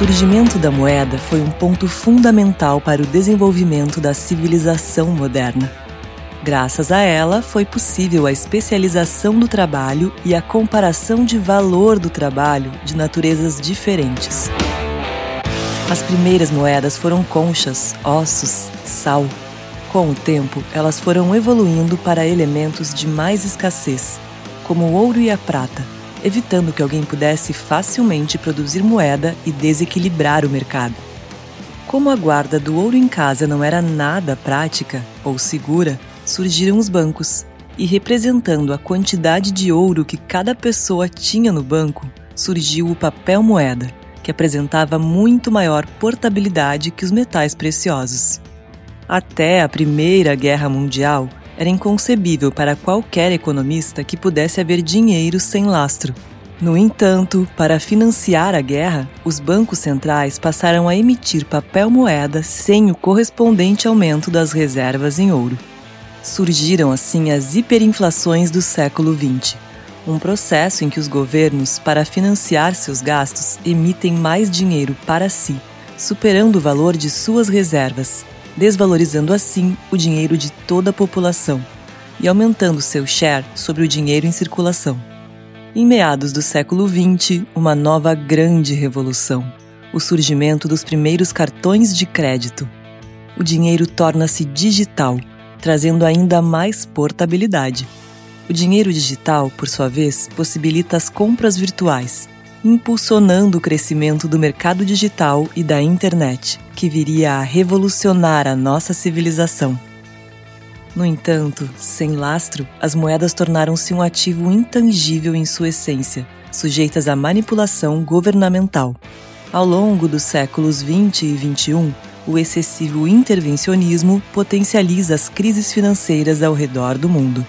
surgimento da moeda foi um ponto fundamental para o desenvolvimento da civilização moderna. Graças a ela, foi possível a especialização do trabalho e a comparação de valor do trabalho de naturezas diferentes. As primeiras moedas foram conchas, ossos, sal. Com o tempo, elas foram evoluindo para elementos de mais escassez, como o ouro e a prata, evitando que alguém pudesse facilmente produzir moeda e desequilibrar o mercado. Como a guarda do ouro em casa não era nada prática ou segura, surgiram os bancos, e representando a quantidade de ouro que cada pessoa tinha no banco, surgiu o papel moeda, que apresentava muito maior portabilidade que os metais preciosos. Até a Primeira Guerra Mundial, era inconcebível para qualquer economista que pudesse haver dinheiro sem lastro. No entanto, para financiar a guerra, os bancos centrais passaram a emitir papel moeda sem o correspondente aumento das reservas em ouro. Surgiram assim as hiperinflações do século XX, um processo em que os governos, para financiar seus gastos, emitem mais dinheiro para si, superando o valor de suas reservas, desvalorizando assim o dinheiro de toda a população e aumentando seu share sobre o dinheiro em circulação. Em meados do século XX, uma nova grande revolução: o surgimento dos primeiros cartões de crédito. O dinheiro torna-se digital trazendo ainda mais portabilidade. O dinheiro digital, por sua vez, possibilita as compras virtuais, impulsionando o crescimento do mercado digital e da internet, que viria a revolucionar a nossa civilização. No entanto, sem lastro, as moedas tornaram-se um ativo intangível em sua essência, sujeitas à manipulação governamental. Ao longo dos séculos 20 e 21, o excessivo intervencionismo potencializa as crises financeiras ao redor do mundo.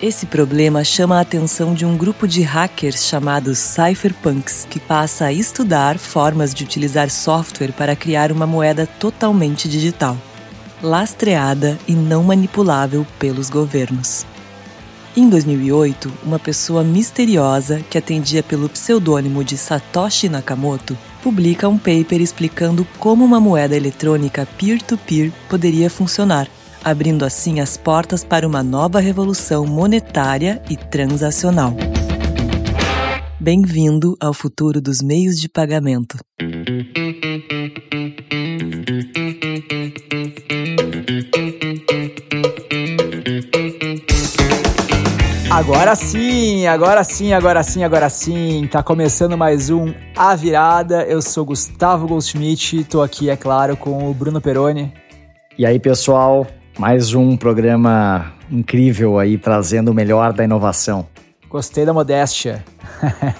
Esse problema chama a atenção de um grupo de hackers chamados cypherpunks, que passa a estudar formas de utilizar software para criar uma moeda totalmente digital, lastreada e não manipulável pelos governos. Em 2008, uma pessoa misteriosa que atendia pelo pseudônimo de Satoshi Nakamoto publica um paper explicando como uma moeda eletrônica peer-to-peer -peer poderia funcionar, abrindo assim as portas para uma nova revolução monetária e transacional. Bem-vindo ao futuro dos meios de pagamento. Agora sim, agora sim, agora sim, agora sim. Tá começando mais um A Virada. Eu sou Gustavo Goldschmidt, tô aqui, é claro, com o Bruno Peroni. E aí, pessoal, mais um programa incrível aí trazendo o melhor da inovação. Gostei da modéstia.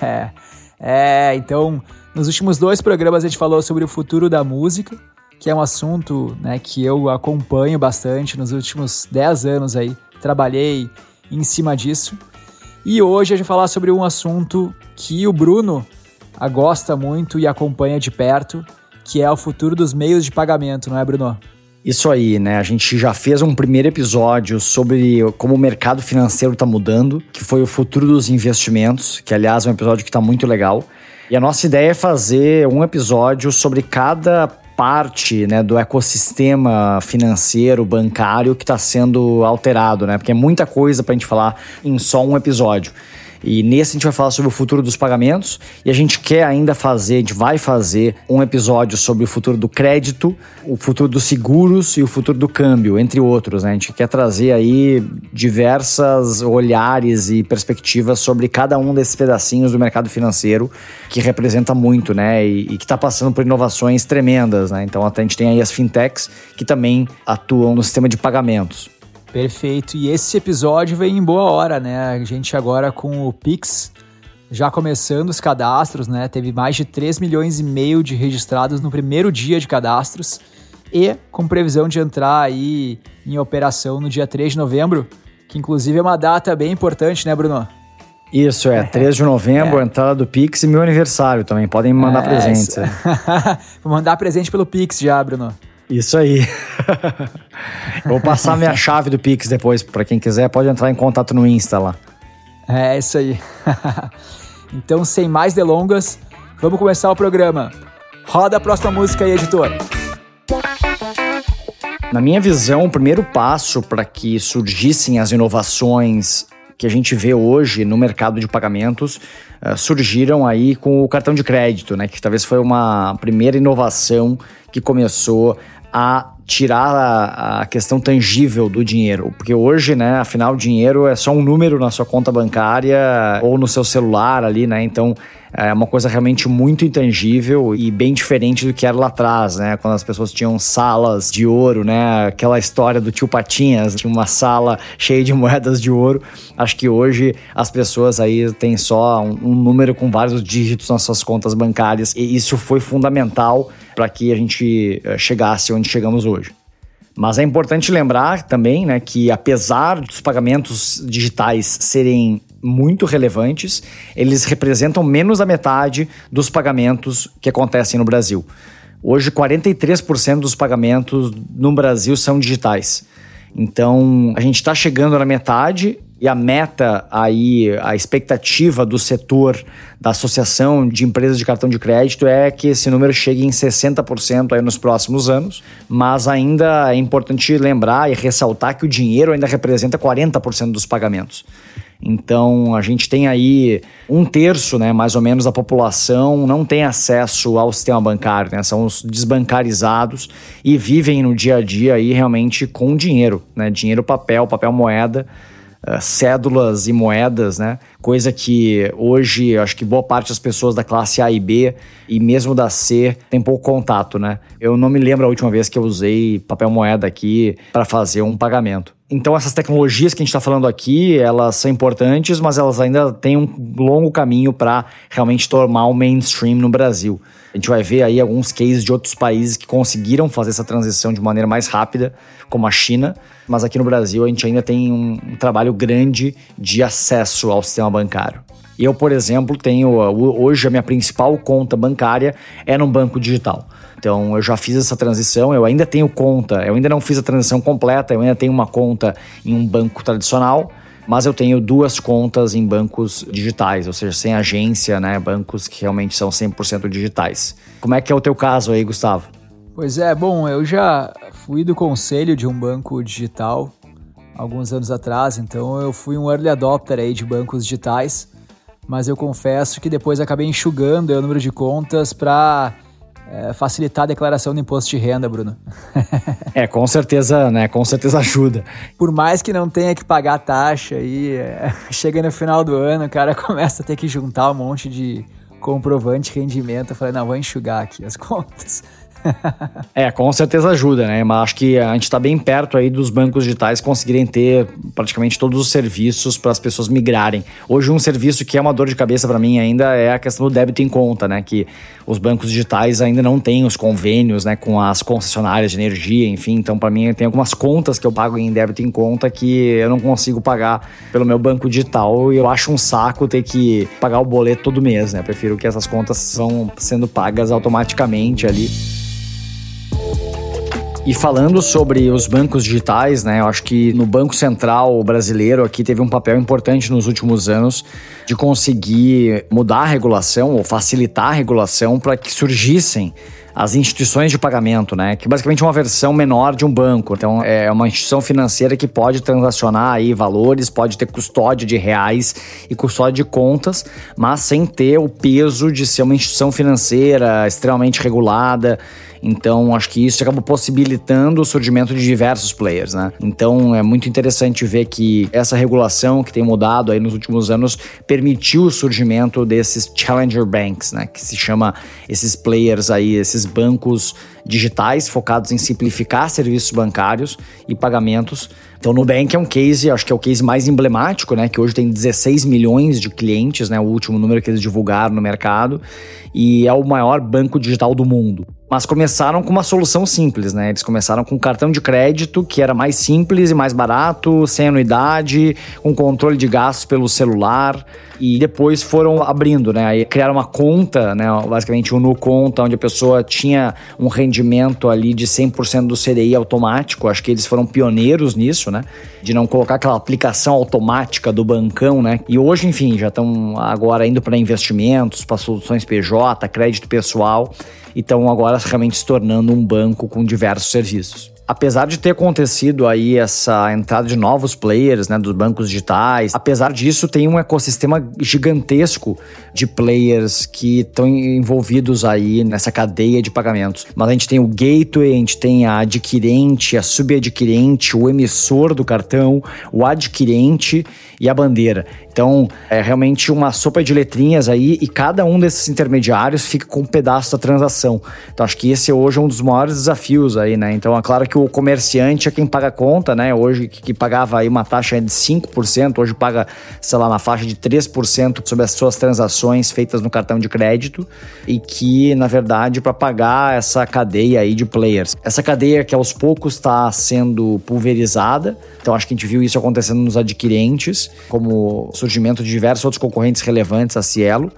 é, então, nos últimos dois programas a gente falou sobre o futuro da música, que é um assunto né, que eu acompanho bastante nos últimos dez anos aí. Trabalhei em cima disso. E hoje a gente vai falar sobre um assunto que o Bruno gosta muito e acompanha de perto, que é o futuro dos meios de pagamento, não é, Bruno? Isso aí, né? A gente já fez um primeiro episódio sobre como o mercado financeiro está mudando, que foi o futuro dos investimentos, que aliás é um episódio que está muito legal. E a nossa ideia é fazer um episódio sobre cada parte né, do ecossistema financeiro, bancário que está sendo alterado, né? Porque é muita coisa para a gente falar em só um episódio. E nesse a gente vai falar sobre o futuro dos pagamentos e a gente quer ainda fazer, a gente vai fazer um episódio sobre o futuro do crédito, o futuro dos seguros e o futuro do câmbio, entre outros. Né? A gente quer trazer aí diversas olhares e perspectivas sobre cada um desses pedacinhos do mercado financeiro que representa muito, né? E, e que está passando por inovações tremendas, né? Então a gente tem aí as fintechs que também atuam no sistema de pagamentos. Perfeito. E esse episódio vem em boa hora, né? A gente agora com o Pix já começando os cadastros, né? Teve mais de 3 milhões e meio de registrados no primeiro dia de cadastros e com previsão de entrar aí em operação no dia 3 de novembro, que inclusive é uma data bem importante, né, Bruno? Isso, é, 3 de novembro, é. entrada do Pix e meu aniversário também. Podem me mandar é, presentes. Vou mandar presente pelo Pix já, Bruno. Isso aí. Vou passar minha chave do Pix depois, para quem quiser, pode entrar em contato no Insta lá. É, isso aí. então, sem mais delongas, vamos começar o programa. Roda a próxima música aí, editor. Na minha visão, o primeiro passo para que surgissem as inovações que a gente vê hoje no mercado de pagamentos uh, surgiram aí com o cartão de crédito, né? Que talvez foi uma primeira inovação que começou a tirar a, a, questão tangível do dinheiro. Porque hoje, né, afinal, o dinheiro é só um número na sua conta bancária ou no seu celular ali, né? Então é uma coisa realmente muito intangível e bem diferente do que era lá atrás, né? Quando as pessoas tinham salas de ouro, né? Aquela história do tio Patinhas, tinha uma sala cheia de moedas de ouro. Acho que hoje as pessoas aí têm só um, um número com vários dígitos nas suas contas bancárias e isso foi fundamental para que a gente eh, chegasse onde chegamos hoje. Mas é importante lembrar também né, que, apesar dos pagamentos digitais serem muito relevantes, eles representam menos da metade dos pagamentos que acontecem no Brasil. Hoje, 43% dos pagamentos no Brasil são digitais. Então, a gente está chegando na metade e a meta aí, a expectativa do setor da Associação de Empresas de Cartão de Crédito é que esse número chegue em 60% aí nos próximos anos, mas ainda é importante lembrar e ressaltar que o dinheiro ainda representa 40% dos pagamentos. Então a gente tem aí um terço, né, mais ou menos, da população não tem acesso ao sistema bancário, né? São os desbancarizados e vivem no dia a dia aí realmente com dinheiro, né? Dinheiro papel, papel moeda. Uh, cédulas e moedas, né? Coisa que hoje acho que boa parte das pessoas da classe A e B e mesmo da C tem pouco contato, né? Eu não me lembro a última vez que eu usei papel moeda aqui para fazer um pagamento. Então essas tecnologias que a gente está falando aqui, elas são importantes, mas elas ainda têm um longo caminho para realmente tornar o mainstream no Brasil. A gente vai ver aí alguns cases de outros países que conseguiram fazer essa transição de maneira mais rápida, como a China, mas aqui no Brasil a gente ainda tem um, um trabalho grande de acesso ao sistema bancário. Eu, por exemplo, tenho hoje a minha principal conta bancária é num banco digital. Então eu já fiz essa transição, eu ainda tenho conta, eu ainda não fiz a transição completa, eu ainda tenho uma conta em um banco tradicional, mas eu tenho duas contas em bancos digitais, ou seja, sem agência, né, bancos que realmente são 100% digitais. Como é que é o teu caso aí, Gustavo? Pois é, bom, eu já fui do conselho de um banco digital alguns anos atrás, então eu fui um early adopter aí de bancos digitais, mas eu confesso que depois acabei enxugando o número de contas para é, facilitar a declaração do imposto de renda, Bruno. é, com certeza, né? Com certeza ajuda. Por mais que não tenha que pagar taxa aí, é, chega no final do ano, o cara começa a ter que juntar um monte de comprovante de rendimento. Eu falei, não, vou enxugar aqui as contas é, com certeza ajuda, né? Mas acho que a gente está bem perto aí dos bancos digitais conseguirem ter praticamente todos os serviços para as pessoas migrarem. Hoje um serviço que é uma dor de cabeça para mim ainda é a questão do débito em conta, né? Que os bancos digitais ainda não têm os convênios, né, com as concessionárias de energia, enfim. Então, para mim, tem algumas contas que eu pago em débito em conta que eu não consigo pagar pelo meu banco digital e eu acho um saco ter que pagar o boleto todo mês, né? Eu prefiro que essas contas são sendo pagas automaticamente ali. E falando sobre os bancos digitais, né, eu acho que no Banco Central brasileiro aqui teve um papel importante nos últimos anos de conseguir mudar a regulação ou facilitar a regulação para que surgissem as instituições de pagamento, né? Que basicamente é uma versão menor de um banco. Então é uma instituição financeira que pode transacionar aí valores, pode ter custódia de reais e custódia de contas, mas sem ter o peso de ser uma instituição financeira extremamente regulada então, acho que isso acaba possibilitando o surgimento de diversos players, né? Então, é muito interessante ver que essa regulação que tem mudado aí nos últimos anos permitiu o surgimento desses challenger banks, né? Que se chama esses players aí, esses bancos digitais focados em simplificar serviços bancários e pagamentos. Então, o Nubank é um case, acho que é o case mais emblemático, né? Que hoje tem 16 milhões de clientes, né? O último número que eles divulgaram no mercado. E é o maior banco digital do mundo. Mas começaram com uma solução simples, né? Eles começaram com cartão de crédito, que era mais simples e mais barato, sem anuidade, com controle de gastos pelo celular. E depois foram abrindo, né? Aí criaram uma conta, né? Basicamente um no conta, onde a pessoa tinha um rendimento ali de 100% do CDI automático. Acho que eles foram pioneiros nisso, né? De não colocar aquela aplicação automática do bancão, né? E hoje, enfim, já estão agora indo para investimentos, para soluções PJ, crédito pessoal e estão agora realmente se tornando um banco com diversos serviços apesar de ter acontecido aí essa entrada de novos players, né, dos bancos digitais, apesar disso tem um ecossistema gigantesco de players que estão envolvidos aí nessa cadeia de pagamentos. Mas a gente tem o gateway, a gente tem a adquirente, a subadquirente, o emissor do cartão, o adquirente e a bandeira. Então, é realmente uma sopa de letrinhas aí e cada um desses intermediários fica com um pedaço da transação. Então, acho que esse hoje é um dos maiores desafios aí, né? Então, é claro que o comerciante é quem paga a conta, né? Hoje, que, pagava aí uma taxa de 5%, hoje paga, sei lá, na faixa de 3% sobre as suas transações feitas no cartão de crédito e que, na verdade, para pagar essa cadeia aí de players. Essa cadeia que aos poucos está sendo pulverizada, então acho que a gente viu isso acontecendo nos adquirentes, como surgimento de diversos outros concorrentes relevantes a Cielo,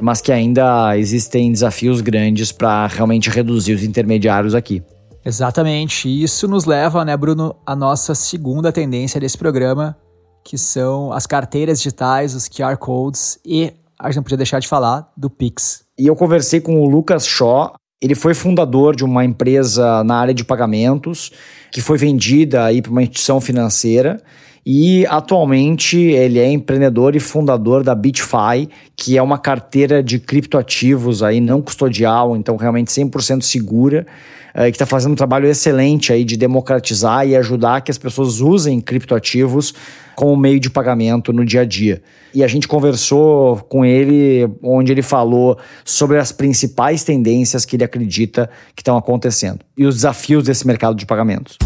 mas que ainda existem desafios grandes para realmente reduzir os intermediários aqui. Exatamente. Isso nos leva, né, Bruno, à nossa segunda tendência desse programa, que são as carteiras digitais, os QR codes e a gente não podia deixar de falar do Pix. E eu conversei com o Lucas Shaw, ele foi fundador de uma empresa na área de pagamentos que foi vendida aí para uma instituição financeira e atualmente ele é empreendedor e fundador da BitFi, que é uma carteira de criptoativos aí não custodial, então realmente 100% segura, é, que está fazendo um trabalho excelente aí de democratizar e ajudar que as pessoas usem criptoativos como meio de pagamento no dia a dia. E a gente conversou com ele, onde ele falou sobre as principais tendências que ele acredita que estão acontecendo e os desafios desse mercado de pagamentos.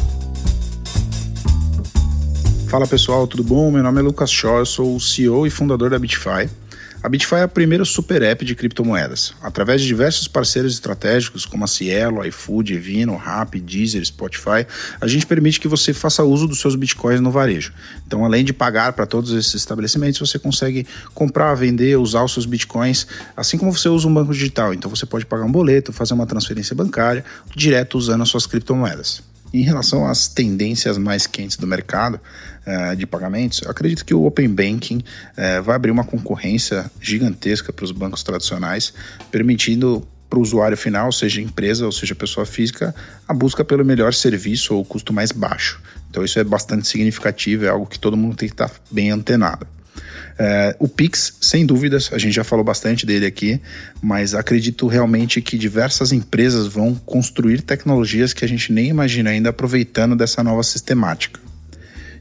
Fala pessoal, tudo bom? Meu nome é Lucas Shaw, eu sou o CEO e fundador da BitFi. A BitFi é a primeira super app de criptomoedas. Através de diversos parceiros estratégicos como a Cielo, iFood, Evino, Rappi, Deezer, Spotify, a gente permite que você faça uso dos seus bitcoins no varejo. Então, além de pagar para todos esses estabelecimentos, você consegue comprar, vender, usar os seus bitcoins, assim como você usa um banco digital. Então, você pode pagar um boleto, fazer uma transferência bancária direto usando as suas criptomoedas. Em relação às tendências mais quentes do mercado uh, de pagamentos, acredito que o Open Banking uh, vai abrir uma concorrência gigantesca para os bancos tradicionais, permitindo para o usuário final, seja empresa ou seja pessoa física, a busca pelo melhor serviço ou custo mais baixo. Então isso é bastante significativo, é algo que todo mundo tem que estar bem antenado. É, o Pix, sem dúvidas, a gente já falou bastante dele aqui, mas acredito realmente que diversas empresas vão construir tecnologias que a gente nem imagina ainda aproveitando dessa nova sistemática.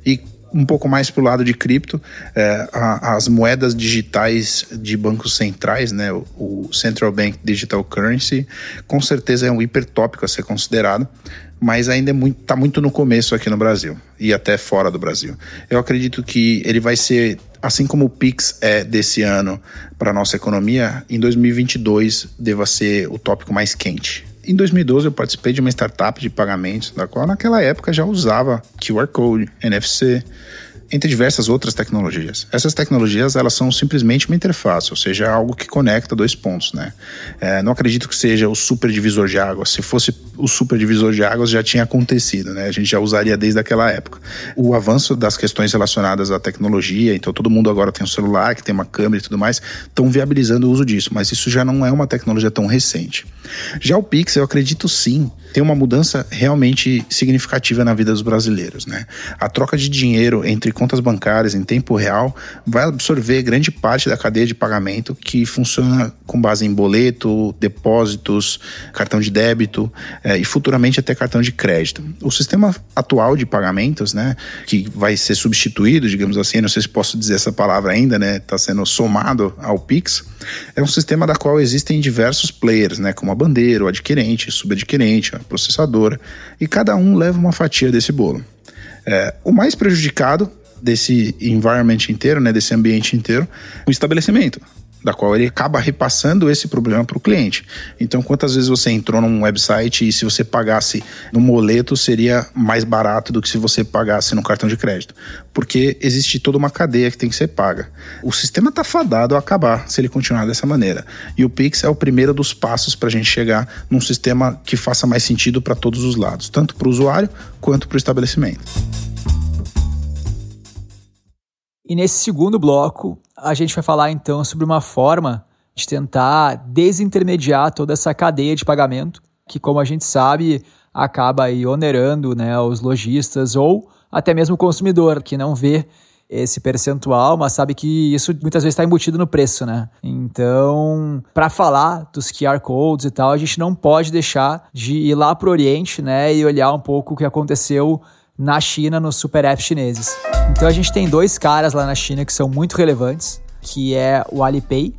E um pouco mais para o lado de cripto, é, a, as moedas digitais de bancos centrais, né, o, o, Central Bank Digital Currency, com certeza é um hipertópico a ser considerado, mas ainda está muito, tá muito no começo aqui no Brasil e até fora do Brasil. Eu acredito que ele vai ser, assim como o Pix é desse ano para a nossa economia, em 2022 deva ser o tópico mais quente. Em 2012 eu participei de uma startup de pagamentos, da qual naquela época já usava QR Code, NFC, entre diversas outras tecnologias. Essas tecnologias elas são simplesmente uma interface, ou seja, algo que conecta dois pontos, né? É, não acredito que seja o super divisor de águas. Se fosse o super divisor de águas já tinha acontecido, né? A gente já usaria desde aquela época. O avanço das questões relacionadas à tecnologia, então todo mundo agora tem um celular que tem uma câmera e tudo mais, estão viabilizando o uso disso, mas isso já não é uma tecnologia tão recente. Já o Pix, eu acredito sim, tem uma mudança realmente significativa na vida dos brasileiros, né? A troca de dinheiro entre contas bancárias em tempo real vai absorver grande parte da cadeia de pagamento que funciona com base em boleto, depósitos, cartão de débito é, e futuramente até cartão de crédito. O sistema atual de pagamentos, né, que vai ser substituído, digamos assim, não sei se posso dizer essa palavra ainda, né, está sendo somado ao Pix, é um sistema da qual existem diversos players, né, como a bandeira, o adquirente, subadquirente, a processadora, e cada um leva uma fatia desse bolo. É, o mais prejudicado desse environment inteiro, né, desse ambiente inteiro, o estabelecimento. da qual ele acaba repassando esse problema para o cliente. Então, quantas vezes você entrou num website e se você pagasse no moleto seria mais barato do que se você pagasse no cartão de crédito? Porque existe toda uma cadeia que tem que ser paga. O sistema está fadado a acabar se ele continuar dessa maneira. E o Pix é o primeiro dos passos para a gente chegar num sistema que faça mais sentido para todos os lados, tanto para o usuário quanto para o estabelecimento. E nesse segundo bloco, a gente vai falar então sobre uma forma de tentar desintermediar toda essa cadeia de pagamento, que como a gente sabe, acaba aí onerando né, os lojistas ou até mesmo o consumidor, que não vê esse percentual, mas sabe que isso muitas vezes está embutido no preço, né? Então, para falar dos QR codes e tal, a gente não pode deixar de ir lá para o Oriente, né, e olhar um pouco o que aconteceu na China nos super apps chineses. Então a gente tem dois caras lá na China que são muito relevantes, que é o Alipay,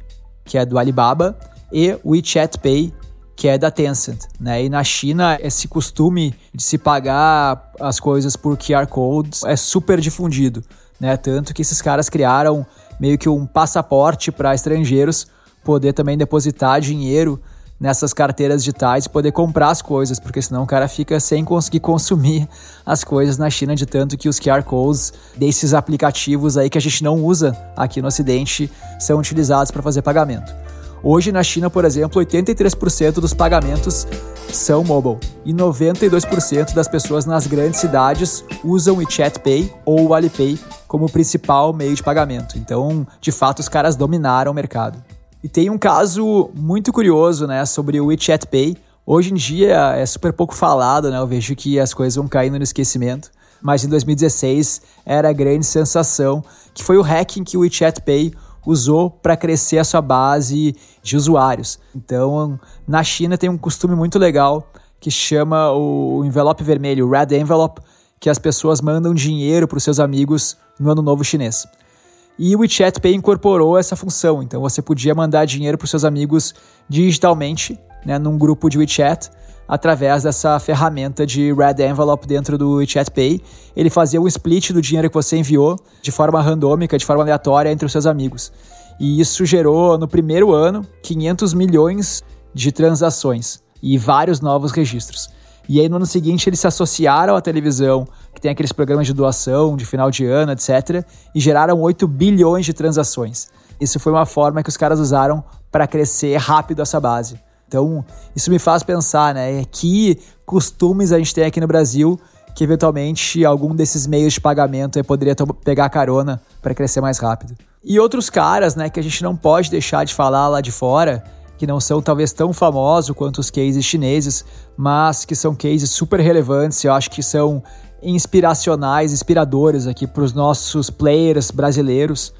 que é do Alibaba, e o WeChat Pay, que é da Tencent, né? E na China esse costume de se pagar as coisas por QR codes é super difundido, né? Tanto que esses caras criaram meio que um passaporte para estrangeiros poder também depositar dinheiro nessas carteiras digitais e poder comprar as coisas, porque senão o cara fica sem conseguir consumir as coisas na China de tanto que os QR codes desses aplicativos aí que a gente não usa aqui no ocidente são utilizados para fazer pagamento. Hoje na China, por exemplo, 83% dos pagamentos são mobile e 92% das pessoas nas grandes cidades usam o WeChat Pay ou o Alipay como principal meio de pagamento. Então, de fato, os caras dominaram o mercado. E tem um caso muito curioso, né, sobre o WeChat Pay. Hoje em dia é super pouco falado, né? Eu vejo que as coisas vão caindo no esquecimento. Mas em 2016 era a grande sensação, que foi o hacking que o WeChat Pay usou para crescer a sua base de usuários. Então, na China tem um costume muito legal que chama o envelope vermelho, Red Envelope, que as pessoas mandam dinheiro para os seus amigos no Ano Novo Chinês. E o WeChat Pay incorporou essa função, então você podia mandar dinheiro para os seus amigos digitalmente, né, num grupo de WeChat, através dessa ferramenta de Red Envelope dentro do WeChat Pay. Ele fazia um split do dinheiro que você enviou de forma randômica, de forma aleatória entre os seus amigos. E isso gerou, no primeiro ano, 500 milhões de transações e vários novos registros. E aí no ano seguinte eles se associaram à televisão, que tem aqueles programas de doação de final de ano, etc, e geraram 8 bilhões de transações. Isso foi uma forma que os caras usaram para crescer rápido essa base. Então, isso me faz pensar, né, que costumes a gente tem aqui no Brasil que eventualmente algum desses meios de pagamento poderia pegar carona para crescer mais rápido. E outros caras, né, que a gente não pode deixar de falar lá de fora, que não são talvez tão famosos quanto os cases chineses, mas que são cases super relevantes, eu acho que são inspiracionais, inspiradores aqui para os nossos players brasileiros,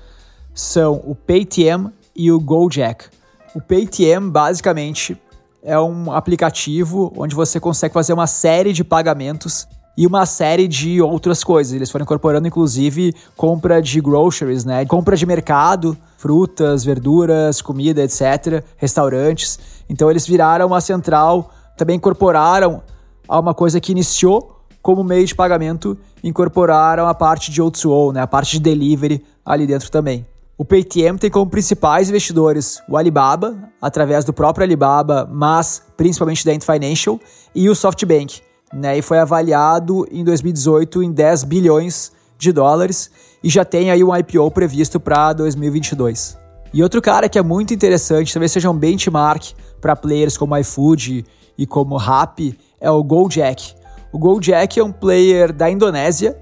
são o Paytm e o Gojek. O Paytm basicamente é um aplicativo onde você consegue fazer uma série de pagamentos e uma série de outras coisas. Eles foram incorporando, inclusive, compra de groceries, né? Compra de mercado, frutas, verduras, comida, etc., restaurantes. Então eles viraram uma central, também incorporaram a uma coisa que iniciou como meio de pagamento, incorporaram a parte de O2O, né? A parte de delivery ali dentro também. O Paytm tem como principais investidores o Alibaba, através do próprio Alibaba, mas principalmente da Ant Financial, e o SoftBank, né, e foi avaliado em 2018 em 10 bilhões de dólares e já tem aí um IPO previsto para 2022. E outro cara que é muito interessante, talvez seja um benchmark para players como iFood e como Rappi, é o Gojek. O Gojek é um player da Indonésia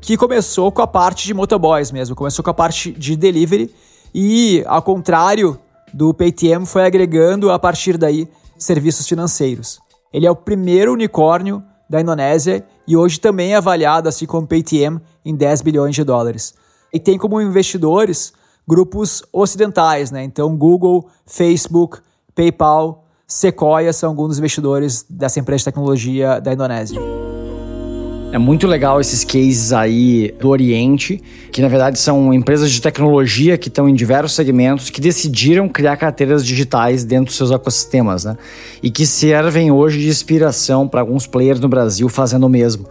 que começou com a parte de motoboys mesmo, começou com a parte de delivery e, ao contrário do Paytm, foi agregando a partir daí serviços financeiros. Ele é o primeiro unicórnio da Indonésia e hoje também é avaliado, assim como Paytm, em 10 bilhões de dólares. E tem como investidores grupos ocidentais, né? Então, Google, Facebook, PayPal, Sequoia são alguns dos investidores dessa empresa de tecnologia da Indonésia. É muito legal esses cases aí do Oriente, que na verdade são empresas de tecnologia que estão em diversos segmentos que decidiram criar carteiras digitais dentro dos seus ecossistemas, né? E que servem hoje de inspiração para alguns players no Brasil fazendo o mesmo.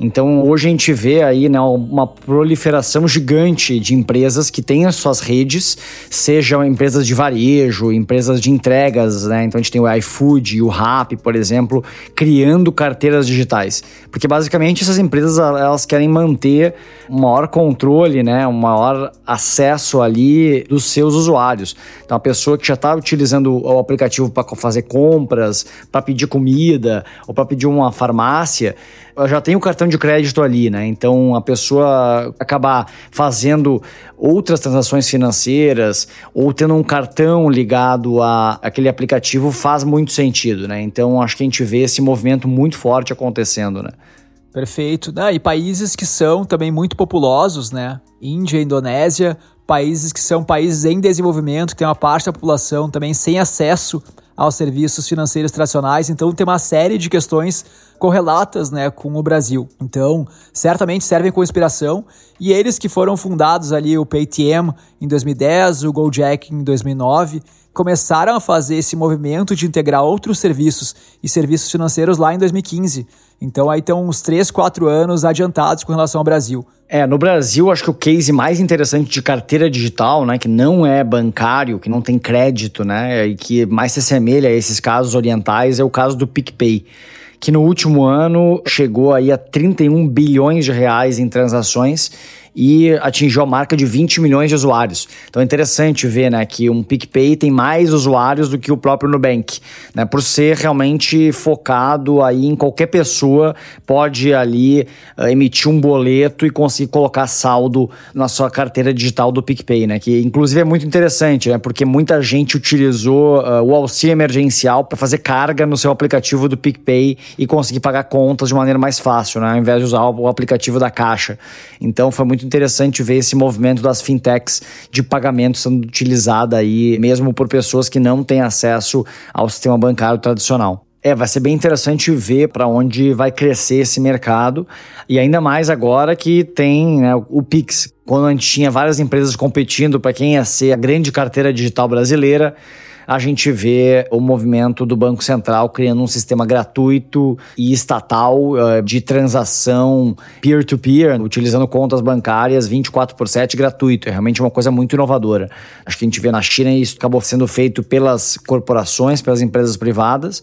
Então hoje a gente vê aí né, uma proliferação gigante de empresas que têm as suas redes, sejam empresas de varejo, empresas de entregas, né? Então a gente tem o iFood e o Rappi, por exemplo, criando carteiras digitais. Porque basicamente essas empresas elas querem manter um maior controle, né, um maior acesso ali dos seus usuários. Então a pessoa que já está utilizando o aplicativo para fazer compras, para pedir comida ou para pedir uma farmácia, já tem o cartão de crédito ali, né? Então a pessoa acabar fazendo outras transações financeiras ou tendo um cartão ligado a aquele aplicativo faz muito sentido, né? Então acho que a gente vê esse movimento muito forte acontecendo, né? Perfeito. Ah, e países que são também muito populosos, né? Índia, Indonésia, países que são países em desenvolvimento, que tem uma parte da população também sem acesso aos serviços financeiros tradicionais. Então tem uma série de questões correlatas né, com o Brasil. Então, certamente servem como inspiração. E eles que foram fundados ali, o Paytm em 2010, o Gojek em 2009, começaram a fazer esse movimento de integrar outros serviços e serviços financeiros lá em 2015. Então aí estão uns 3, 4 anos adiantados com relação ao Brasil. É, no Brasil, acho que o case mais interessante de carteira digital, né, que não é bancário, que não tem crédito, né, e que mais se assemelha a esses casos orientais é o caso do PicPay que no último ano chegou aí a 31 bilhões de reais em transações e atingiu a marca de 20 milhões de usuários. Então é interessante ver né, que um PicPay tem mais usuários do que o próprio Nubank, né, por ser realmente focado aí em qualquer pessoa pode ali uh, emitir um boleto e conseguir colocar saldo na sua carteira digital do PicPay, né, que inclusive é muito interessante, né, porque muita gente utilizou uh, o auxílio emergencial para fazer carga no seu aplicativo do PicPay e conseguir pagar contas de maneira mais fácil, né, ao invés de usar o aplicativo da Caixa. Então foi muito interessante ver esse movimento das fintechs de pagamento sendo utilizada aí, mesmo por pessoas que não têm acesso ao sistema bancário tradicional. É, vai ser bem interessante ver para onde vai crescer esse mercado e ainda mais agora que tem né, o Pix. Quando a gente tinha várias empresas competindo para quem ia ser a grande carteira digital brasileira, a gente vê o movimento do Banco Central criando um sistema gratuito e estatal uh, de transação peer-to-peer, -peer, utilizando contas bancárias 24 por 7 gratuito. É realmente uma coisa muito inovadora. Acho que a gente vê na China isso acabou sendo feito pelas corporações, pelas empresas privadas.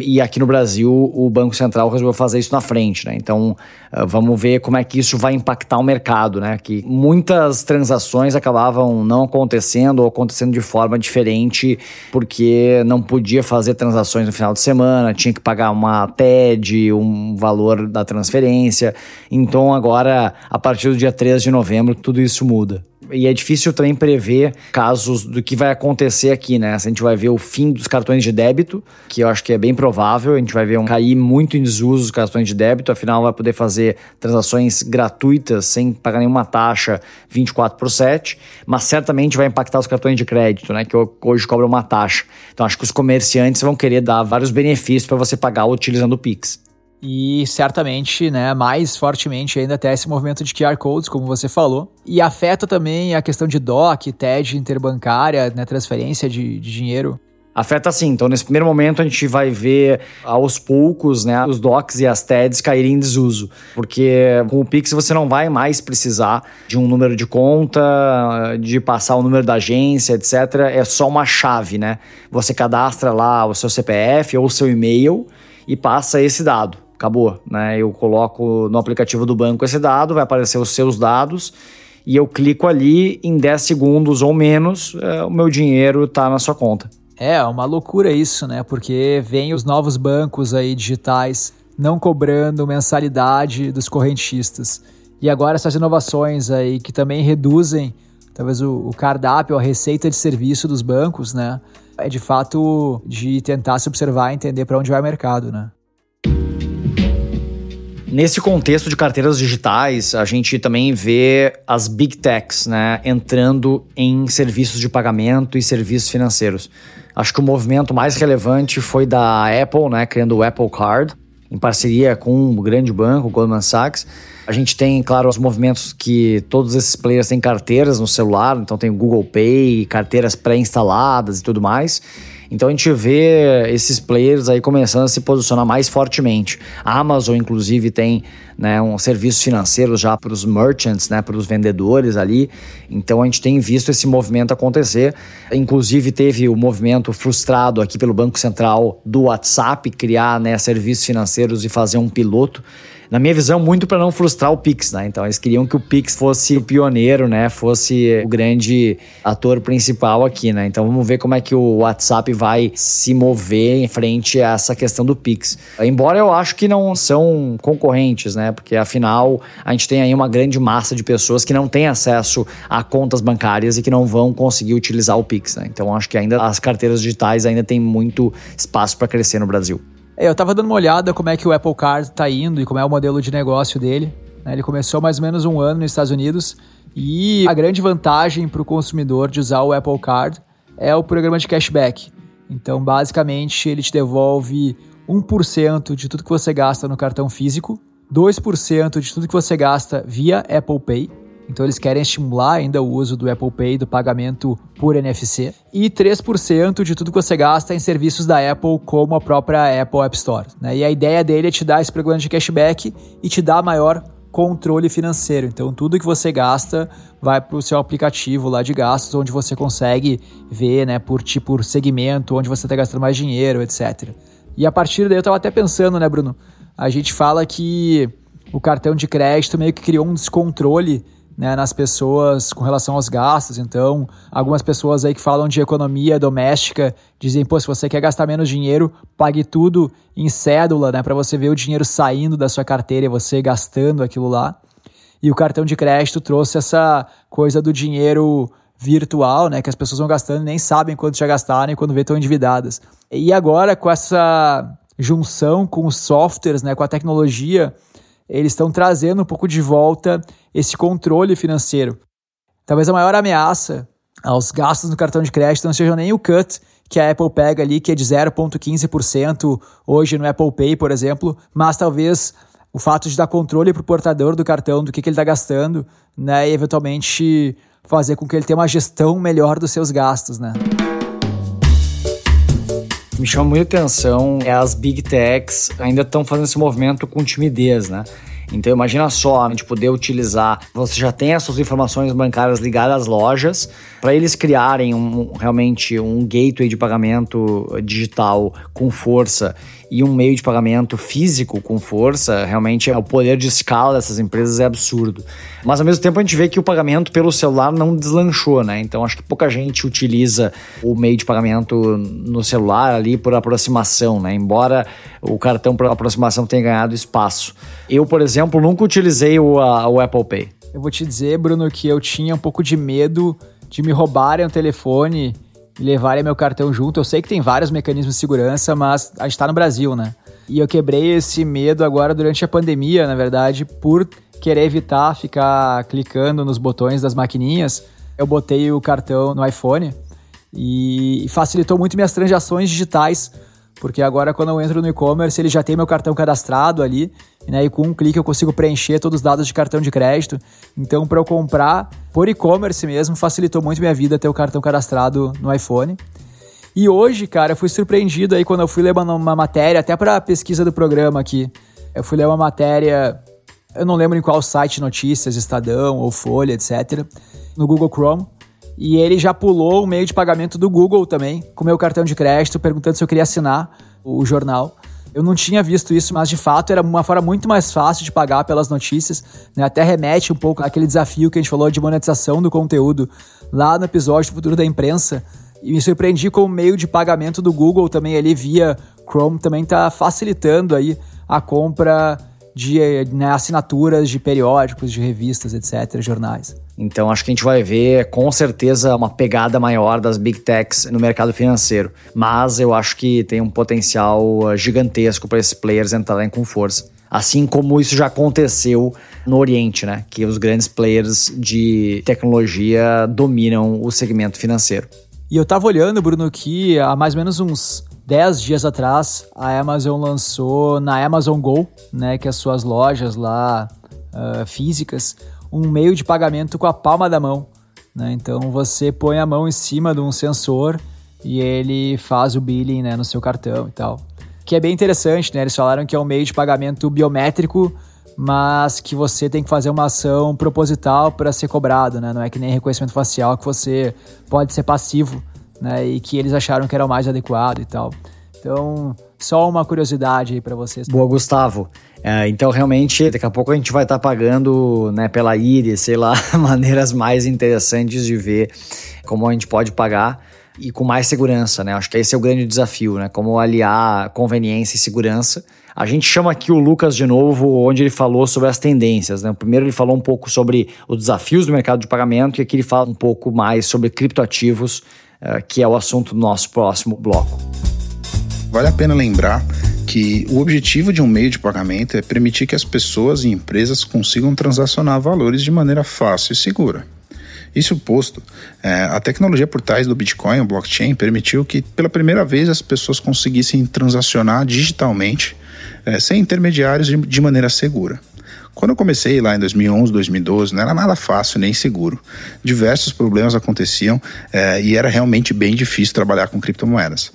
E aqui no Brasil, o Banco Central resolveu fazer isso na frente, né? Então, uh, vamos ver como é que isso vai impactar o mercado, né? Que muitas transações acabavam não acontecendo ou acontecendo de forma diferente porque não podia fazer transações no final de semana, tinha que pagar uma TED, um valor da transferência. Então, agora, a partir do dia 13 de novembro, tudo isso muda. E é difícil também prever casos do que vai acontecer aqui, né? A gente vai ver o fim dos cartões de débito, que eu acho que é bem provável. A gente vai ver um cair muito em desuso dos cartões de débito, afinal vai poder fazer transações gratuitas sem pagar nenhuma taxa 24 por 7, mas certamente vai impactar os cartões de crédito, né? Que hoje cobram uma taxa. Então acho que os comerciantes vão querer dar vários benefícios para você pagar utilizando o Pix. E certamente, né, mais fortemente ainda até esse movimento de QR Codes, como você falou. E afeta também a questão de DOC, TED interbancária, né, transferência de, de dinheiro afeta sim. Então, nesse primeiro momento, a gente vai ver aos poucos né, os DOCs e as TEDs caírem em desuso. Porque com o Pix você não vai mais precisar de um número de conta, de passar o número da agência, etc. É só uma chave, né? Você cadastra lá o seu CPF ou o seu e-mail e passa esse dado acabou, né? Eu coloco no aplicativo do banco esse dado, vai aparecer os seus dados e eu clico ali em 10 segundos ou menos, é, o meu dinheiro está na sua conta. É, uma loucura isso, né? Porque vem os novos bancos aí digitais não cobrando mensalidade dos correntistas. E agora essas inovações aí que também reduzem talvez o, o cardápio, a receita de serviço dos bancos, né? É de fato de tentar se observar e entender para onde vai o mercado, né? Nesse contexto de carteiras digitais, a gente também vê as big techs né, entrando em serviços de pagamento e serviços financeiros. Acho que o movimento mais relevante foi da Apple, né, criando o Apple Card, em parceria com um grande banco, o Goldman Sachs. A gente tem, claro, os movimentos que todos esses players têm carteiras no celular, então tem o Google Pay, carteiras pré-instaladas e tudo mais. Então a gente vê esses players aí começando a se posicionar mais fortemente. A Amazon, inclusive, tem né, um serviço financeiro já para os merchants, né, para os vendedores ali. Então a gente tem visto esse movimento acontecer. Inclusive teve o movimento frustrado aqui pelo Banco Central do WhatsApp criar né, serviços financeiros e fazer um piloto na minha visão, muito para não frustrar o Pix, né? Então eles queriam que o Pix fosse o pioneiro, né? Fosse o grande ator principal aqui, né? Então vamos ver como é que o WhatsApp vai se mover em frente a essa questão do Pix. Embora eu acho que não são concorrentes, né? Porque afinal a gente tem aí uma grande massa de pessoas que não têm acesso a contas bancárias e que não vão conseguir utilizar o Pix, né? Então acho que ainda as carteiras digitais ainda tem muito espaço para crescer no Brasil. É, eu tava dando uma olhada como é que o Apple Card tá indo e como é o modelo de negócio dele. Né? Ele começou mais ou menos um ano nos Estados Unidos e a grande vantagem para o consumidor de usar o Apple Card é o programa de cashback. Então, basicamente, ele te devolve 1% de tudo que você gasta no cartão físico, 2% de tudo que você gasta via Apple Pay então eles querem estimular ainda o uso do Apple Pay, do pagamento por NFC. E 3% de tudo que você gasta em serviços da Apple, como a própria Apple App Store. Né? E a ideia dele é te dar esse programa de cashback e te dar maior controle financeiro. Então, tudo que você gasta vai para o seu aplicativo lá de gastos, onde você consegue ver né, por tipo segmento, onde você está gastando mais dinheiro, etc. E a partir daí eu estava até pensando, né, Bruno? A gente fala que o cartão de crédito meio que criou um descontrole né, nas pessoas com relação aos gastos. Então, algumas pessoas aí que falam de economia doméstica dizem, pô, se você quer gastar menos dinheiro, pague tudo em cédula, né, para você ver o dinheiro saindo da sua carteira e você gastando aquilo lá. E o cartão de crédito trouxe essa coisa do dinheiro virtual, né, que as pessoas vão gastando e nem sabem quanto já gastaram e quando vê estão endividadas. E agora com essa junção com os softwares, né, com a tecnologia, eles estão trazendo um pouco de volta esse controle financeiro. Talvez a maior ameaça aos gastos no cartão de crédito não seja nem o cut que a Apple pega ali, que é de 0,15% hoje no Apple Pay, por exemplo, mas talvez o fato de dar controle para o portador do cartão do que, que ele está gastando, né, e eventualmente fazer com que ele tenha uma gestão melhor dos seus gastos, né. Me chama muita atenção é as big techs ainda estão fazendo esse movimento com timidez, né? Então imagina só a gente poder utilizar, você já tem as suas informações bancárias ligadas às lojas, para eles criarem um, realmente um gateway de pagamento digital com força e um meio de pagamento físico com força, realmente o poder de escala dessas empresas é absurdo. Mas ao mesmo tempo a gente vê que o pagamento pelo celular não deslanchou, né? Então acho que pouca gente utiliza o meio de pagamento no celular ali por aproximação, né? Embora o cartão por aproximação tenha ganhado espaço. Eu, por exemplo, nunca utilizei o, a, o Apple Pay. Eu vou te dizer, Bruno, que eu tinha um pouco de medo de me roubarem o telefone levarem meu cartão junto. Eu sei que tem vários mecanismos de segurança, mas a gente tá no Brasil, né? E eu quebrei esse medo agora durante a pandemia, na verdade, por querer evitar ficar clicando nos botões das maquininhas. Eu botei o cartão no iPhone e facilitou muito minhas transações digitais, porque agora quando eu entro no e-commerce, ele já tem meu cartão cadastrado ali né? E com um clique eu consigo preencher todos os dados de cartão de crédito. Então, para eu comprar por e-commerce mesmo, facilitou muito minha vida ter o cartão cadastrado no iPhone. E hoje, cara, eu fui surpreendido aí quando eu fui ler uma, uma matéria, até para pesquisa do programa aqui. Eu fui ler uma matéria, eu não lembro em qual site notícias, Estadão ou Folha, etc., no Google Chrome. E ele já pulou o meio de pagamento do Google também, com meu cartão de crédito, perguntando se eu queria assinar o jornal. Eu não tinha visto isso, mas de fato era uma forma muito mais fácil de pagar pelas notícias, né? Até remete um pouco àquele desafio que a gente falou de monetização do conteúdo lá no episódio do Futuro da Imprensa. E me surpreendi com o meio de pagamento do Google também ali via Chrome também está facilitando aí a compra de né, assinaturas de periódicos, de revistas, etc., jornais. Então acho que a gente vai ver com certeza uma pegada maior das big techs no mercado financeiro. Mas eu acho que tem um potencial uh, gigantesco para esses players entrarem com força. Assim como isso já aconteceu no Oriente, né? Que os grandes players de tecnologia dominam o segmento financeiro. E eu tava olhando, Bruno, que há mais ou menos uns 10 dias atrás a Amazon lançou na Amazon Go, né? Que é as suas lojas lá uh, físicas, um meio de pagamento com a palma da mão. Né? Então você põe a mão em cima de um sensor e ele faz o billing né, no seu cartão e tal. Que é bem interessante, né? Eles falaram que é um meio de pagamento biométrico, mas que você tem que fazer uma ação proposital para ser cobrado, né? Não é que nem reconhecimento facial que você pode ser passivo, né? E que eles acharam que era o mais adequado e tal. Então, só uma curiosidade aí para vocês. Boa, Gustavo. É, então, realmente, daqui a pouco a gente vai estar tá pagando né, pela Iris, sei lá, maneiras mais interessantes de ver como a gente pode pagar e com mais segurança, né? Acho que esse é o grande desafio, né? Como aliar conveniência e segurança. A gente chama aqui o Lucas de novo, onde ele falou sobre as tendências, né? Primeiro ele falou um pouco sobre os desafios do mercado de pagamento e aqui ele fala um pouco mais sobre criptoativos, que é o assunto do nosso próximo bloco. Vale a pena lembrar que o objetivo de um meio de pagamento é permitir que as pessoas e empresas consigam transacionar valores de maneira fácil e segura. Isso posto, é, a tecnologia por trás do Bitcoin, o blockchain, permitiu que pela primeira vez as pessoas conseguissem transacionar digitalmente, é, sem intermediários, de maneira segura. Quando eu comecei lá em 2011, 2012, não era nada fácil nem seguro. Diversos problemas aconteciam é, e era realmente bem difícil trabalhar com criptomoedas.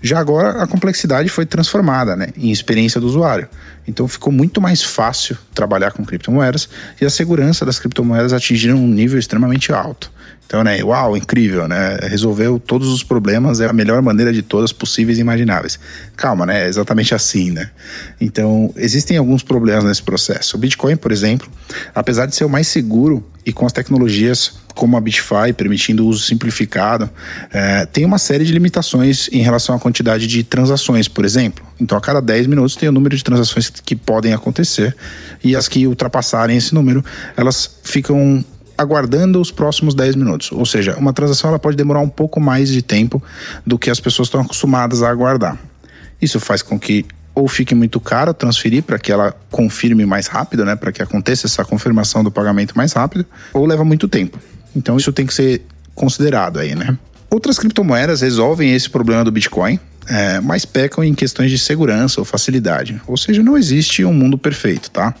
Já agora a complexidade foi transformada né, em experiência do usuário. Então ficou muito mais fácil trabalhar com criptomoedas e a segurança das criptomoedas atingiram um nível extremamente alto. Então, né, uau, incrível, né? Resolveu todos os problemas, é a melhor maneira de todas possíveis e imagináveis. Calma, né? É exatamente assim, né? Então, existem alguns problemas nesse processo. O Bitcoin, por exemplo, apesar de ser o mais seguro e com as tecnologias como a BitFi, permitindo o uso simplificado, é, tem uma série de limitações em relação à quantidade de transações, por exemplo. Então, a cada 10 minutos tem o número de transações que podem acontecer e as que ultrapassarem esse número, elas ficam aguardando os próximos 10 minutos. Ou seja, uma transação ela pode demorar um pouco mais de tempo do que as pessoas estão acostumadas a aguardar. Isso faz com que ou fique muito caro transferir para que ela confirme mais rápido, né, para que aconteça essa confirmação do pagamento mais rápido, ou leva muito tempo. Então isso tem que ser considerado aí, né? Outras criptomoedas resolvem esse problema do Bitcoin, é, mas pecam em questões de segurança ou facilidade. Ou seja, não existe um mundo perfeito, tá?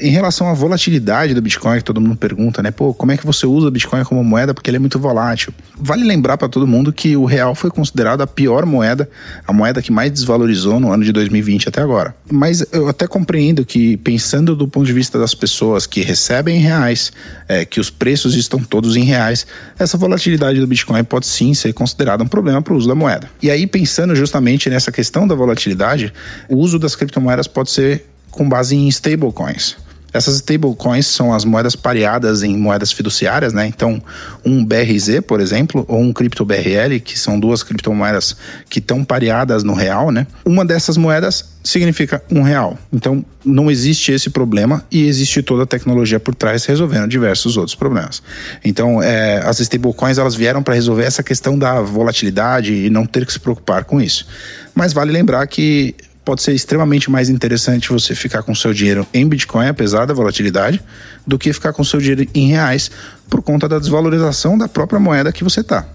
Em relação à volatilidade do Bitcoin, que todo mundo pergunta, né? Pô, como é que você usa o Bitcoin como moeda? Porque ele é muito volátil. Vale lembrar para todo mundo que o real foi considerado a pior moeda, a moeda que mais desvalorizou no ano de 2020 até agora. Mas eu até compreendo que, pensando do ponto de vista das pessoas que recebem em reais, é, que os preços estão todos em reais, essa volatilidade do Bitcoin pode sim ser considerada um problema para o uso da moeda. E aí, pensando justamente nessa questão da volatilidade, o uso das criptomoedas pode ser com base em stablecoins. Essas stablecoins são as moedas pareadas em moedas fiduciárias, né? Então, um BRZ, por exemplo, ou um cripto BRL, que são duas criptomoedas que estão pareadas no real, né? Uma dessas moedas significa um real. Então, não existe esse problema e existe toda a tecnologia por trás resolvendo diversos outros problemas. Então, é, as stablecoins elas vieram para resolver essa questão da volatilidade e não ter que se preocupar com isso. Mas vale lembrar que pode ser extremamente mais interessante você ficar com seu dinheiro em Bitcoin, apesar da volatilidade, do que ficar com seu dinheiro em reais por conta da desvalorização da própria moeda que você está.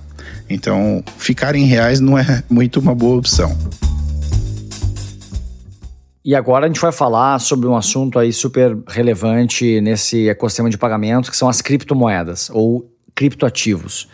Então, ficar em reais não é muito uma boa opção. E agora a gente vai falar sobre um assunto aí super relevante nesse ecossistema de pagamentos, que são as criptomoedas ou criptoativos.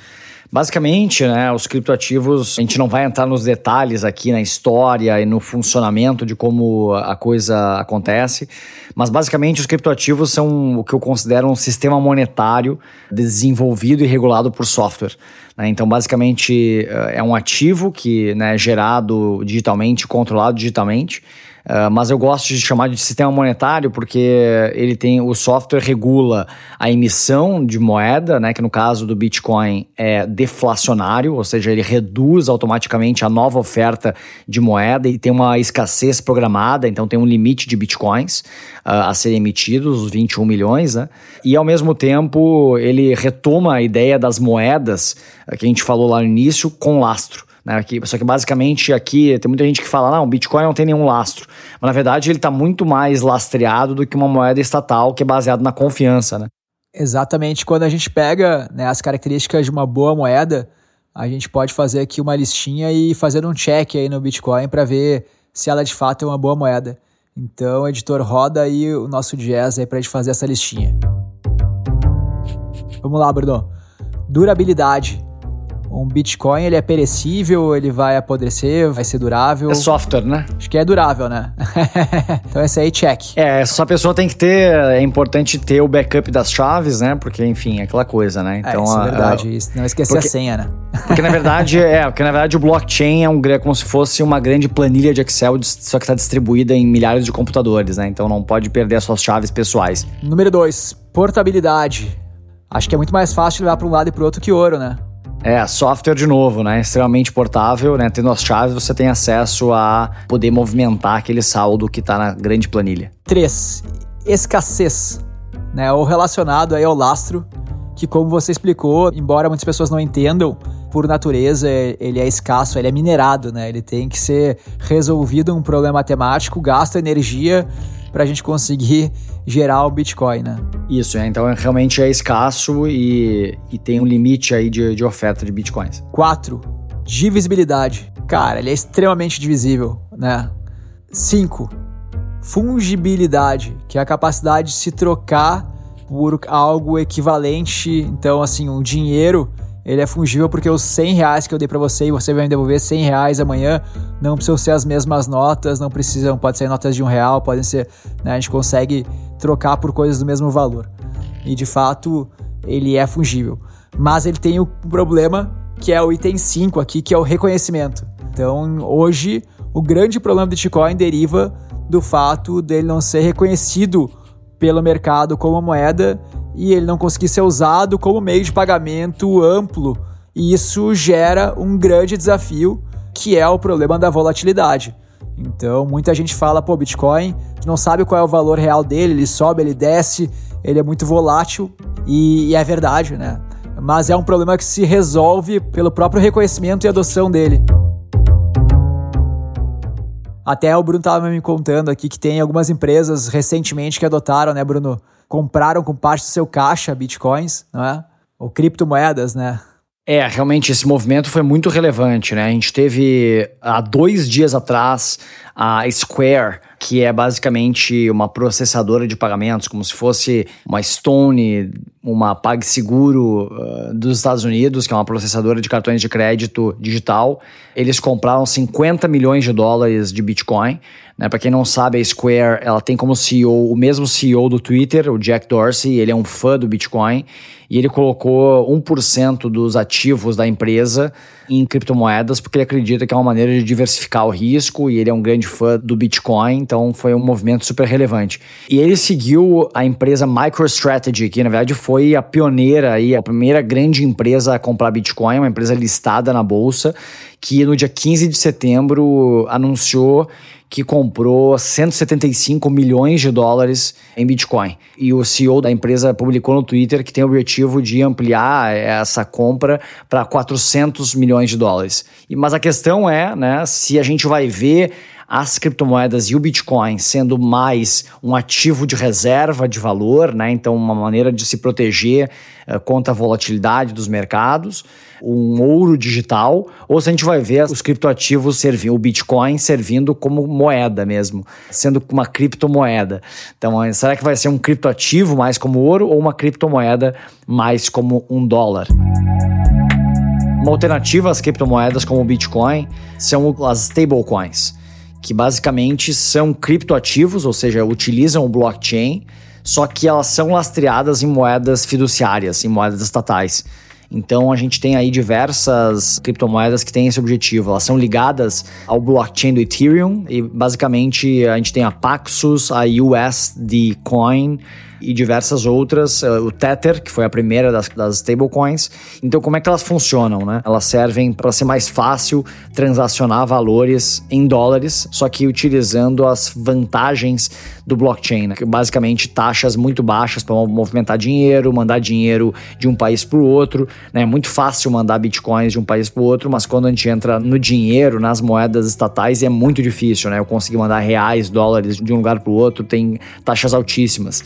Basicamente, né, os criptoativos, a gente não vai entrar nos detalhes aqui na história e no funcionamento de como a coisa acontece, mas basicamente os criptoativos são o que eu considero um sistema monetário desenvolvido e regulado por software. Né? Então, basicamente, eh, é um ativo que né, é gerado digitalmente, controlado digitalmente Uh, mas eu gosto de chamar de sistema monetário porque ele tem o software regula a emissão de moeda, né, que no caso do Bitcoin é deflacionário, ou seja, ele reduz automaticamente a nova oferta de moeda e tem uma escassez programada, então tem um limite de Bitcoins uh, a serem emitidos, os 21 milhões, né? E ao mesmo tempo ele retoma a ideia das moedas uh, que a gente falou lá no início com lastro. Né? Que, só que basicamente aqui tem muita gente que fala, não, o Bitcoin não tem nenhum lastro. Mas na verdade ele está muito mais lastreado do que uma moeda estatal que é baseada na confiança, né? Exatamente. Quando a gente pega né, as características de uma boa moeda, a gente pode fazer aqui uma listinha e fazer um check aí no Bitcoin para ver se ela de fato é uma boa moeda. Então, editor, roda aí o nosso jazz aí para a gente fazer essa listinha. Vamos lá, Bruno. Durabilidade um Bitcoin ele é perecível, ele vai apodrecer, vai ser durável? É software, né? Acho que é durável, né? então esse aí, check. É, só a pessoa tem que ter, é importante ter o backup das chaves, né? Porque, enfim, é aquela coisa, né? Então, é, isso é verdade, a, isso, não esquecer porque, a senha, né? Porque na verdade, é, porque na verdade o blockchain é um é como se fosse uma grande planilha de Excel, só que está distribuída em milhares de computadores, né? Então não pode perder as suas chaves pessoais. Número 2, portabilidade. Acho que é muito mais fácil levar para um lado e para o outro que ouro, né? É, software de novo, né? Extremamente portável, né? Tendo as chaves, você tem acesso a poder movimentar aquele saldo que está na grande planilha. 3. Escassez, né? Ou relacionado aí ao lastro, que como você explicou, embora muitas pessoas não entendam, por natureza ele é escasso, ele é minerado, né? Ele tem que ser resolvido um problema matemático, gasta energia para a gente conseguir gerar o Bitcoin, né? Isso, é, então realmente é escasso e, e tem um limite aí de, de oferta de Bitcoins. 4. Divisibilidade. Cara, ele é extremamente divisível, né? 5. Fungibilidade, que é a capacidade de se trocar por algo equivalente. Então, assim, um dinheiro ele é fungível porque os 100 reais que eu dei para você e você vai me devolver 100 reais amanhã não precisam ser as mesmas notas, não precisam, pode ser notas de um real, podem ser, né, a gente consegue trocar por coisas do mesmo valor. E de fato, ele é fungível. Mas ele tem o problema que é o item 5 aqui, que é o reconhecimento. Então, hoje, o grande problema do Bitcoin deriva do fato dele não ser reconhecido pelo mercado como moeda e ele não conseguir ser usado como meio de pagamento amplo. E isso gera um grande desafio, que é o problema da volatilidade. Então, muita gente fala, pô, Bitcoin, não sabe qual é o valor real dele, ele sobe, ele desce, ele é muito volátil, e, e é verdade, né? Mas é um problema que se resolve pelo próprio reconhecimento e adoção dele. Até o Bruno estava me contando aqui que tem algumas empresas recentemente que adotaram, né, Bruno? Compraram com parte do seu caixa bitcoins, não é? Ou criptomoedas, né? É, realmente esse movimento foi muito relevante, né? A gente teve há dois dias atrás a Square, que é basicamente uma processadora de pagamentos, como se fosse uma Stone, uma PagSeguro uh, dos Estados Unidos, que é uma processadora de cartões de crédito digital. Eles compraram 50 milhões de dólares de Bitcoin né? Para quem não sabe, a Square ela tem como CEO o mesmo CEO do Twitter, o Jack Dorsey, ele é um fã do Bitcoin e ele colocou 1% dos ativos da empresa em criptomoedas porque ele acredita que é uma maneira de diversificar o risco e ele é um grande fã do Bitcoin, então foi um movimento super relevante. E ele seguiu a empresa MicroStrategy, que na verdade foi a pioneira aí, a primeira grande empresa a comprar Bitcoin, uma empresa listada na bolsa, que no dia 15 de setembro anunciou que comprou 175 milhões de dólares em Bitcoin. E o CEO da empresa publicou no Twitter que tem o objetivo de ampliar essa compra para 400 milhões de dólares. Mas a questão é, né, se a gente vai ver as criptomoedas e o Bitcoin sendo mais um ativo de reserva de valor, né? Então, uma maneira de se proteger uh, contra a volatilidade dos mercados, um ouro digital, ou se a gente vai ver os criptoativos servindo, o Bitcoin servindo como moeda mesmo, sendo uma criptomoeda. Então, eh, será que vai ser um criptoativo mais como ouro ou uma criptomoeda mais como um dólar? Uma alternativa às criptomoedas como o Bitcoin são as stablecoins que basicamente são criptoativos, ou seja, utilizam o blockchain, só que elas são lastreadas em moedas fiduciárias, em moedas estatais. Então a gente tem aí diversas criptomoedas que têm esse objetivo. Elas são ligadas ao blockchain do Ethereum e basicamente a gente tem a Paxos, a USD Coin, e diversas outras, uh, o Tether, que foi a primeira das, das stablecoins. Então, como é que elas funcionam, né? Elas servem para ser mais fácil transacionar valores em dólares, só que utilizando as vantagens do blockchain, né? basicamente taxas muito baixas para movimentar dinheiro, mandar dinheiro de um país para o outro. Né? É muito fácil mandar bitcoins de um país para o outro, mas quando a gente entra no dinheiro, nas moedas estatais, é muito difícil. Né? Eu conseguir mandar reais, dólares de um lugar para o outro, tem taxas altíssimas.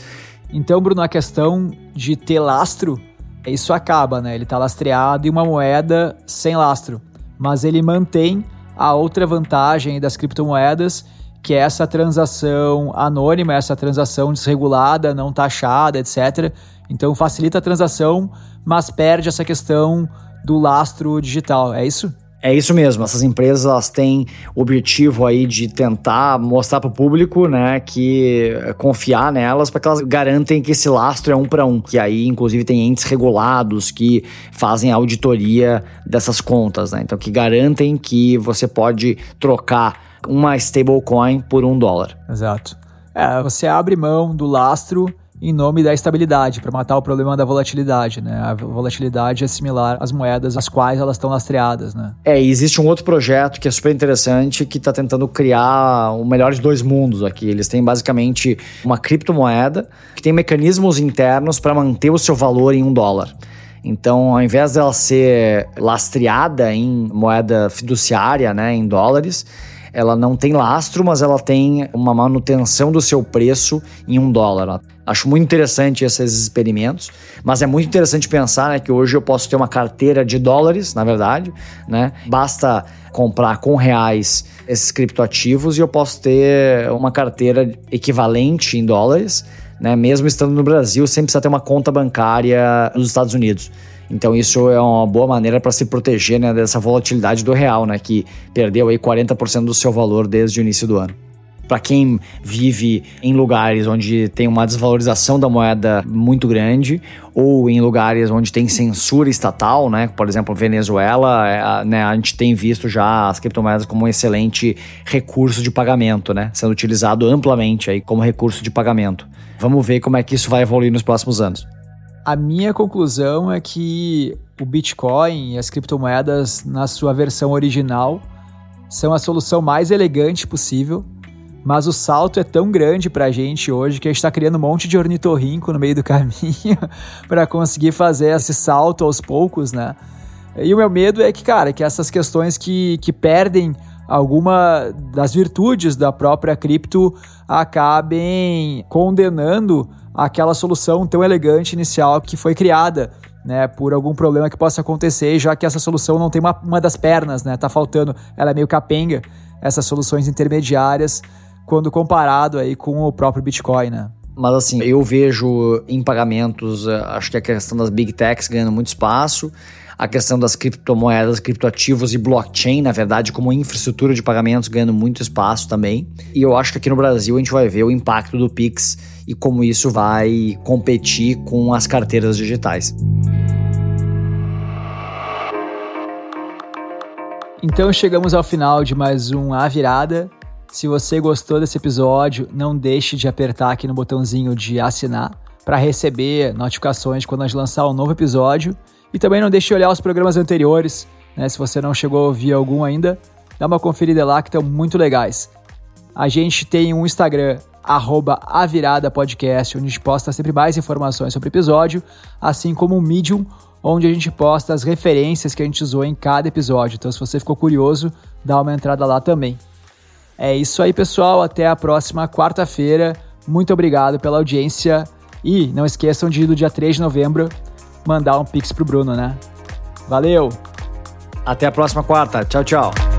Então, Bruno, a questão de ter lastro, isso acaba, né? Ele está lastreado em uma moeda sem lastro, mas ele mantém a outra vantagem das criptomoedas, que é essa transação anônima, essa transação desregulada, não taxada, etc. Então facilita a transação, mas perde essa questão do lastro digital, é isso? É isso mesmo, essas empresas elas têm o objetivo aí de tentar mostrar para o público, né, que é, confiar nelas para que elas garantem que esse lastro é um para um, que aí inclusive tem entes regulados que fazem a auditoria dessas contas, né, então que garantem que você pode trocar uma stablecoin por um dólar. Exato. É, você abre mão do lastro em nome da estabilidade, para matar o problema da volatilidade, né? A volatilidade é similar às moedas às quais elas estão lastreadas, né? É, e existe um outro projeto que é super interessante que está tentando criar o melhor de dois mundos aqui. Eles têm basicamente uma criptomoeda que tem mecanismos internos para manter o seu valor em um dólar. Então, ao invés dela ser lastreada em moeda fiduciária, né, em dólares, ela não tem lastro, mas ela tem uma manutenção do seu preço em um dólar. Acho muito interessante esses experimentos, mas é muito interessante pensar né, que hoje eu posso ter uma carteira de dólares, na verdade, né? Basta comprar com reais esses criptoativos e eu posso ter uma carteira equivalente em dólares, né? Mesmo estando no Brasil, sem precisar ter uma conta bancária nos Estados Unidos. Então isso é uma boa maneira para se proteger né, dessa volatilidade do real, né, que perdeu aí 40% do seu valor desde o início do ano. Para quem vive em lugares onde tem uma desvalorização da moeda muito grande ou em lugares onde tem censura estatal, né? Por exemplo, Venezuela, é, né, a gente tem visto já as criptomoedas como um excelente recurso de pagamento, né? Sendo utilizado amplamente aí como recurso de pagamento. Vamos ver como é que isso vai evoluir nos próximos anos. A minha conclusão é que o Bitcoin e as criptomoedas, na sua versão original, são a solução mais elegante possível, mas o salto é tão grande para a gente hoje que a gente está criando um monte de ornitorrinco no meio do caminho para conseguir fazer esse salto aos poucos, né? E o meu medo é que, cara, que essas questões que, que perdem alguma das virtudes da própria cripto acabem condenando aquela solução tão elegante inicial que foi criada, né, por algum problema que possa acontecer, já que essa solução não tem uma, uma das pernas, né, tá faltando, ela é meio capenga, essas soluções intermediárias, quando comparado aí com o próprio Bitcoin, né. Mas assim, eu vejo em pagamentos, eh, acho que a questão das big techs ganhando muito espaço, a questão das criptomoedas, criptoativos e blockchain, na verdade, como infraestrutura de pagamentos ganhando muito espaço também. E eu acho que aqui no Brasil a gente vai ver o impacto do Pix e como isso vai competir com as carteiras digitais. Então chegamos ao final de mais um A Virada. Se você gostou desse episódio, não deixe de apertar aqui no botãozinho de assinar para receber notificações quando a gente lançar um novo episódio. E também não deixe de olhar os programas anteriores, né? Se você não chegou a ouvir algum ainda, dá uma conferida lá que estão muito legais. A gente tem um Instagram, arroba Podcast, onde a gente posta sempre mais informações sobre o episódio, assim como um Medium, onde a gente posta as referências que a gente usou em cada episódio. Então, se você ficou curioso, dá uma entrada lá também. É isso aí, pessoal. Até a próxima quarta-feira. Muito obrigado pela audiência. E não esqueçam de no dia 3 de novembro mandar um pix pro Bruno, né? Valeu! Até a próxima quarta. Tchau, tchau.